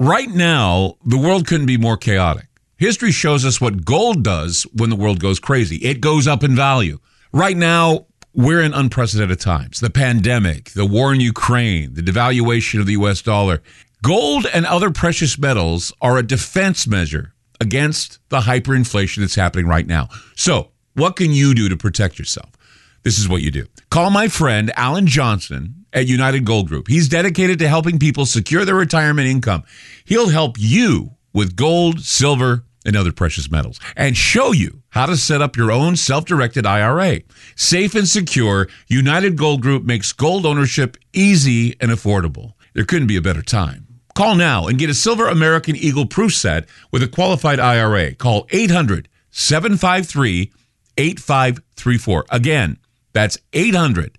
right now, the world couldn't be more chaotic. History shows us what gold does when the world goes crazy. It goes up in value. Right now, we're in unprecedented times. The pandemic, the war in Ukraine, the devaluation of the US dollar. Gold and other precious metals are a defense measure against the hyperinflation that's happening right now. So, what can you do to protect yourself? This is what you do. Call my friend Alan Johnson at United Gold Group. He's dedicated to helping people secure their retirement income. He'll help you with gold, silver, and other precious metals and show you how to set up your own self-directed IRA. Safe and secure, United Gold Group makes gold ownership easy and affordable. There couldn't be a better time. Call now and get a Silver American Eagle proof set with a qualified IRA. Call 800 753 8534. Again, that's 800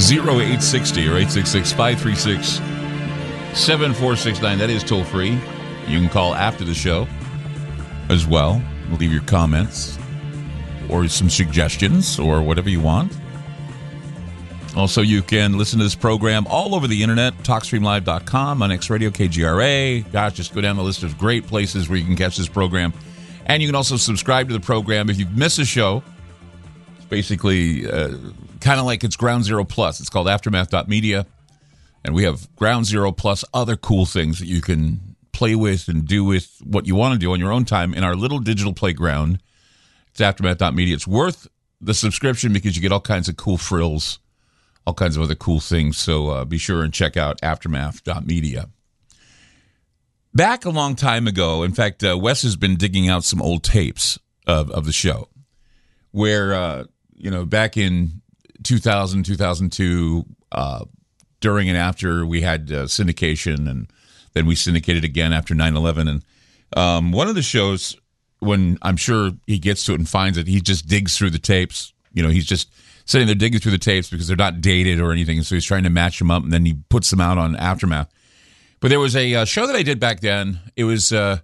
0860 or 866 536 7469. That is toll free. You can call after the show as well. Leave your comments or some suggestions or whatever you want. Also, you can listen to this program all over the internet, talkstreamlive.com, UNX Radio, KGRA. Gosh, just go down the list of great places where you can catch this program. And you can also subscribe to the program if you've missed a show. It's basically uh, kind of like it's Ground Zero Plus. It's called Aftermath.media. And we have Ground Zero Plus other cool things that you can play with and do with what you want to do on your own time in our little digital playground. It's Aftermath.media. It's worth the subscription because you get all kinds of cool frills, all kinds of other cool things. So uh, be sure and check out Aftermath.media. Back a long time ago, in fact, uh, Wes has been digging out some old tapes of, of the show where, uh, you know, back in 2000, 2002, uh, during and after we had uh, syndication, and then we syndicated again after 9 11. And um, one of the shows, when I'm sure he gets to it and finds it, he just digs through the tapes. You know, he's just sitting there digging through the tapes because they're not dated or anything. So he's trying to match them up, and then he puts them out on Aftermath. But there was a uh, show that I did back then. It was uh,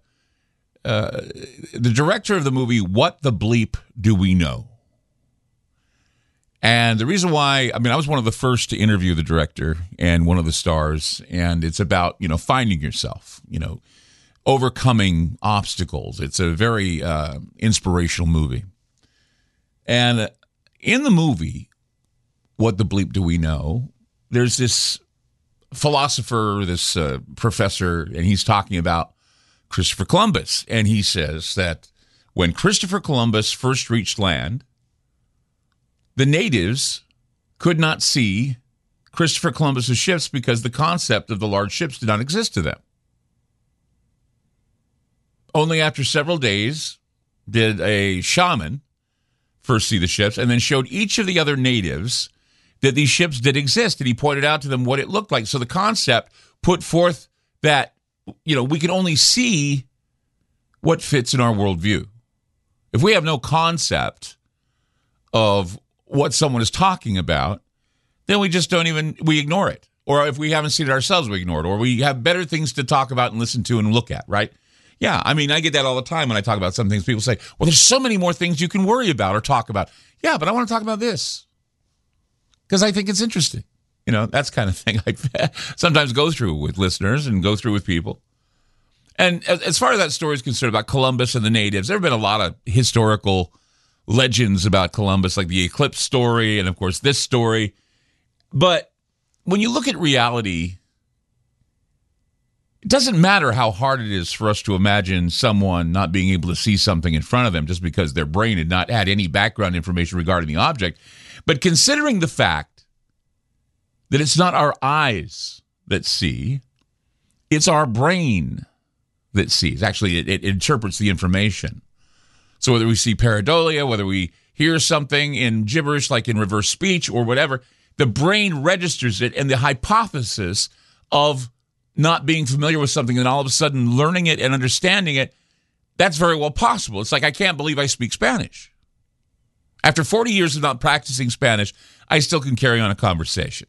uh, the director of the movie What the Bleep Do We Know? And the reason why, I mean, I was one of the first to interview the director and one of the stars, and it's about, you know, finding yourself, you know, overcoming obstacles. It's a very uh, inspirational movie. And in the movie, What the Bleep Do We Know? There's this philosopher, this uh, professor, and he's talking about Christopher Columbus. And he says that when Christopher Columbus first reached land, the natives could not see Christopher Columbus's ships because the concept of the large ships did not exist to them. Only after several days did a shaman first see the ships and then showed each of the other natives that these ships did exist and he pointed out to them what it looked like. So the concept put forth that you know, we can only see what fits in our worldview. If we have no concept of what someone is talking about, then we just don't even we ignore it. Or if we haven't seen it ourselves, we ignore it. Or we have better things to talk about and listen to and look at, right? Yeah, I mean, I get that all the time when I talk about some things. People say, "Well, there's so many more things you can worry about or talk about." Yeah, but I want to talk about this because I think it's interesting. You know, that's kind of thing I sometimes go through with listeners and go through with people. And as far as that story is concerned about Columbus and the natives, there have been a lot of historical legends about Columbus, like the eclipse story, and of course this story. But when you look at reality, it doesn't matter how hard it is for us to imagine someone not being able to see something in front of them just because their brain had not had any background information regarding the object. But considering the fact that it's not our eyes that see, it's our brain that sees. Actually, it, it interprets the information. So whether we see pareidolia, whether we hear something in gibberish like in reverse speech or whatever, the brain registers it and the hypothesis of not being familiar with something and all of a sudden learning it and understanding it, that's very well possible. It's like, I can't believe I speak Spanish. After 40 years of not practicing Spanish, I still can carry on a conversation.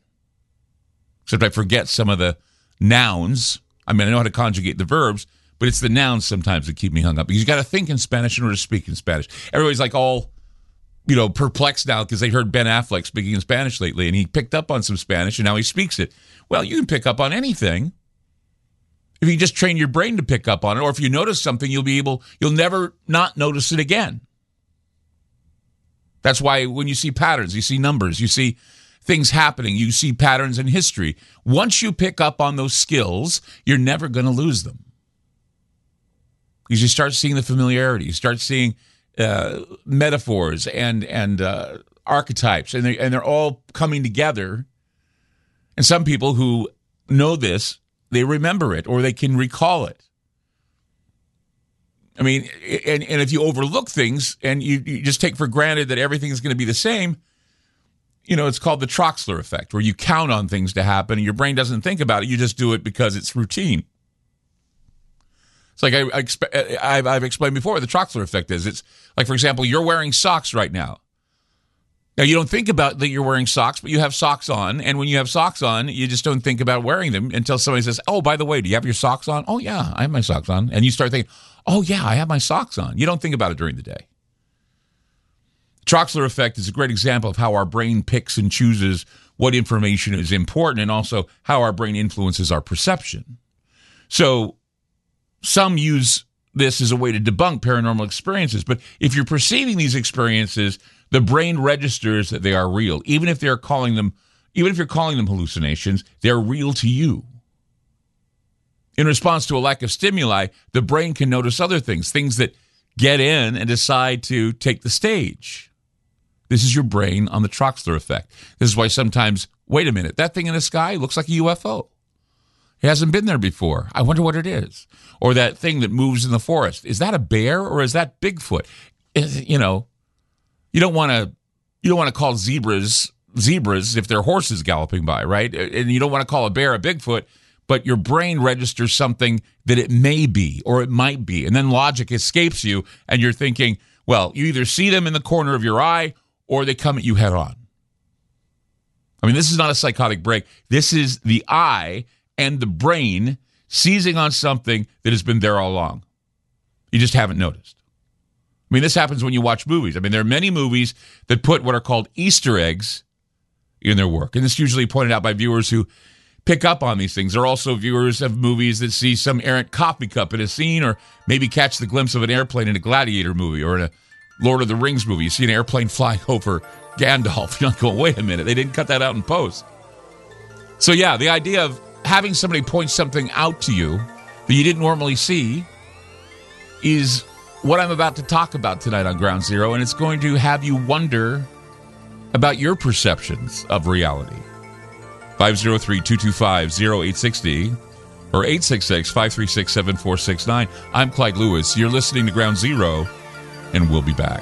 Except I forget some of the nouns. I mean, I know how to conjugate the verbs, but it's the nouns sometimes that keep me hung up because you got to think in Spanish in order to speak in Spanish. Everybody's like all, you know, perplexed now because they heard Ben Affleck speaking in Spanish lately and he picked up on some Spanish and now he speaks it. Well, you can pick up on anything if you just train your brain to pick up on it, or if you notice something, you'll be able, you'll never not notice it again. That's why when you see patterns, you see numbers, you see things happening, you see patterns in history. Once you pick up on those skills, you're never going to lose them. Because you start seeing the familiarity, you start seeing uh, metaphors and and uh, archetypes, and they and they're all coming together. And some people who know this they remember it or they can recall it. I mean, and, and if you overlook things and you, you just take for granted that everything is going to be the same, you know, it's called the Troxler effect, where you count on things to happen and your brain doesn't think about it. You just do it because it's routine. It's like I, I, have explained before what the Troxler effect is. It's like, for example, you're wearing socks right now. Now, you don't think about that you're wearing socks, but you have socks on. And when you have socks on, you just don't think about wearing them until somebody says, Oh, by the way, do you have your socks on? Oh, yeah, I have my socks on. And you start thinking, Oh, yeah, I have my socks on. You don't think about it during the day. Troxler effect is a great example of how our brain picks and chooses what information is important and also how our brain influences our perception. So, some use this as a way to debunk paranormal experiences. But if you're perceiving these experiences, the brain registers that they are real, even if they're calling them, even if you're calling them hallucinations, they're real to you. In response to a lack of stimuli, the brain can notice other things, things that get in and decide to take the stage. This is your brain on the Troxler effect. This is why sometimes, wait a minute, that thing in the sky looks like a UFO. It hasn't been there before. I wonder what it is. Or that thing that moves in the forest. Is that a bear or is that Bigfoot? Is, you know, you don't want to you don't want to call zebras zebras if they're horses galloping by, right? And you don't want to call a bear a Bigfoot, but your brain registers something that it may be or it might be. And then logic escapes you and you're thinking, well, you either see them in the corner of your eye or they come at you head on. I mean, this is not a psychotic break. This is the eye and the brain seizing on something that has been there all along. You just haven't noticed. I mean, this happens when you watch movies. I mean, there are many movies that put what are called Easter eggs in their work. And this usually pointed out by viewers who pick up on these things. There are also viewers of movies that see some errant coffee cup in a scene or maybe catch the glimpse of an airplane in a gladiator movie or in a Lord of the Rings movie. You see an airplane flying over Gandalf. You're not going, wait a minute, they didn't cut that out in post. So, yeah, the idea of having somebody point something out to you that you didn't normally see is what I'm about to talk about tonight on Ground Zero, and it's going to have you wonder about your perceptions of reality. 503 225 0860 or 866 536 7469. I'm Clyde Lewis. You're listening to Ground Zero, and we'll be back.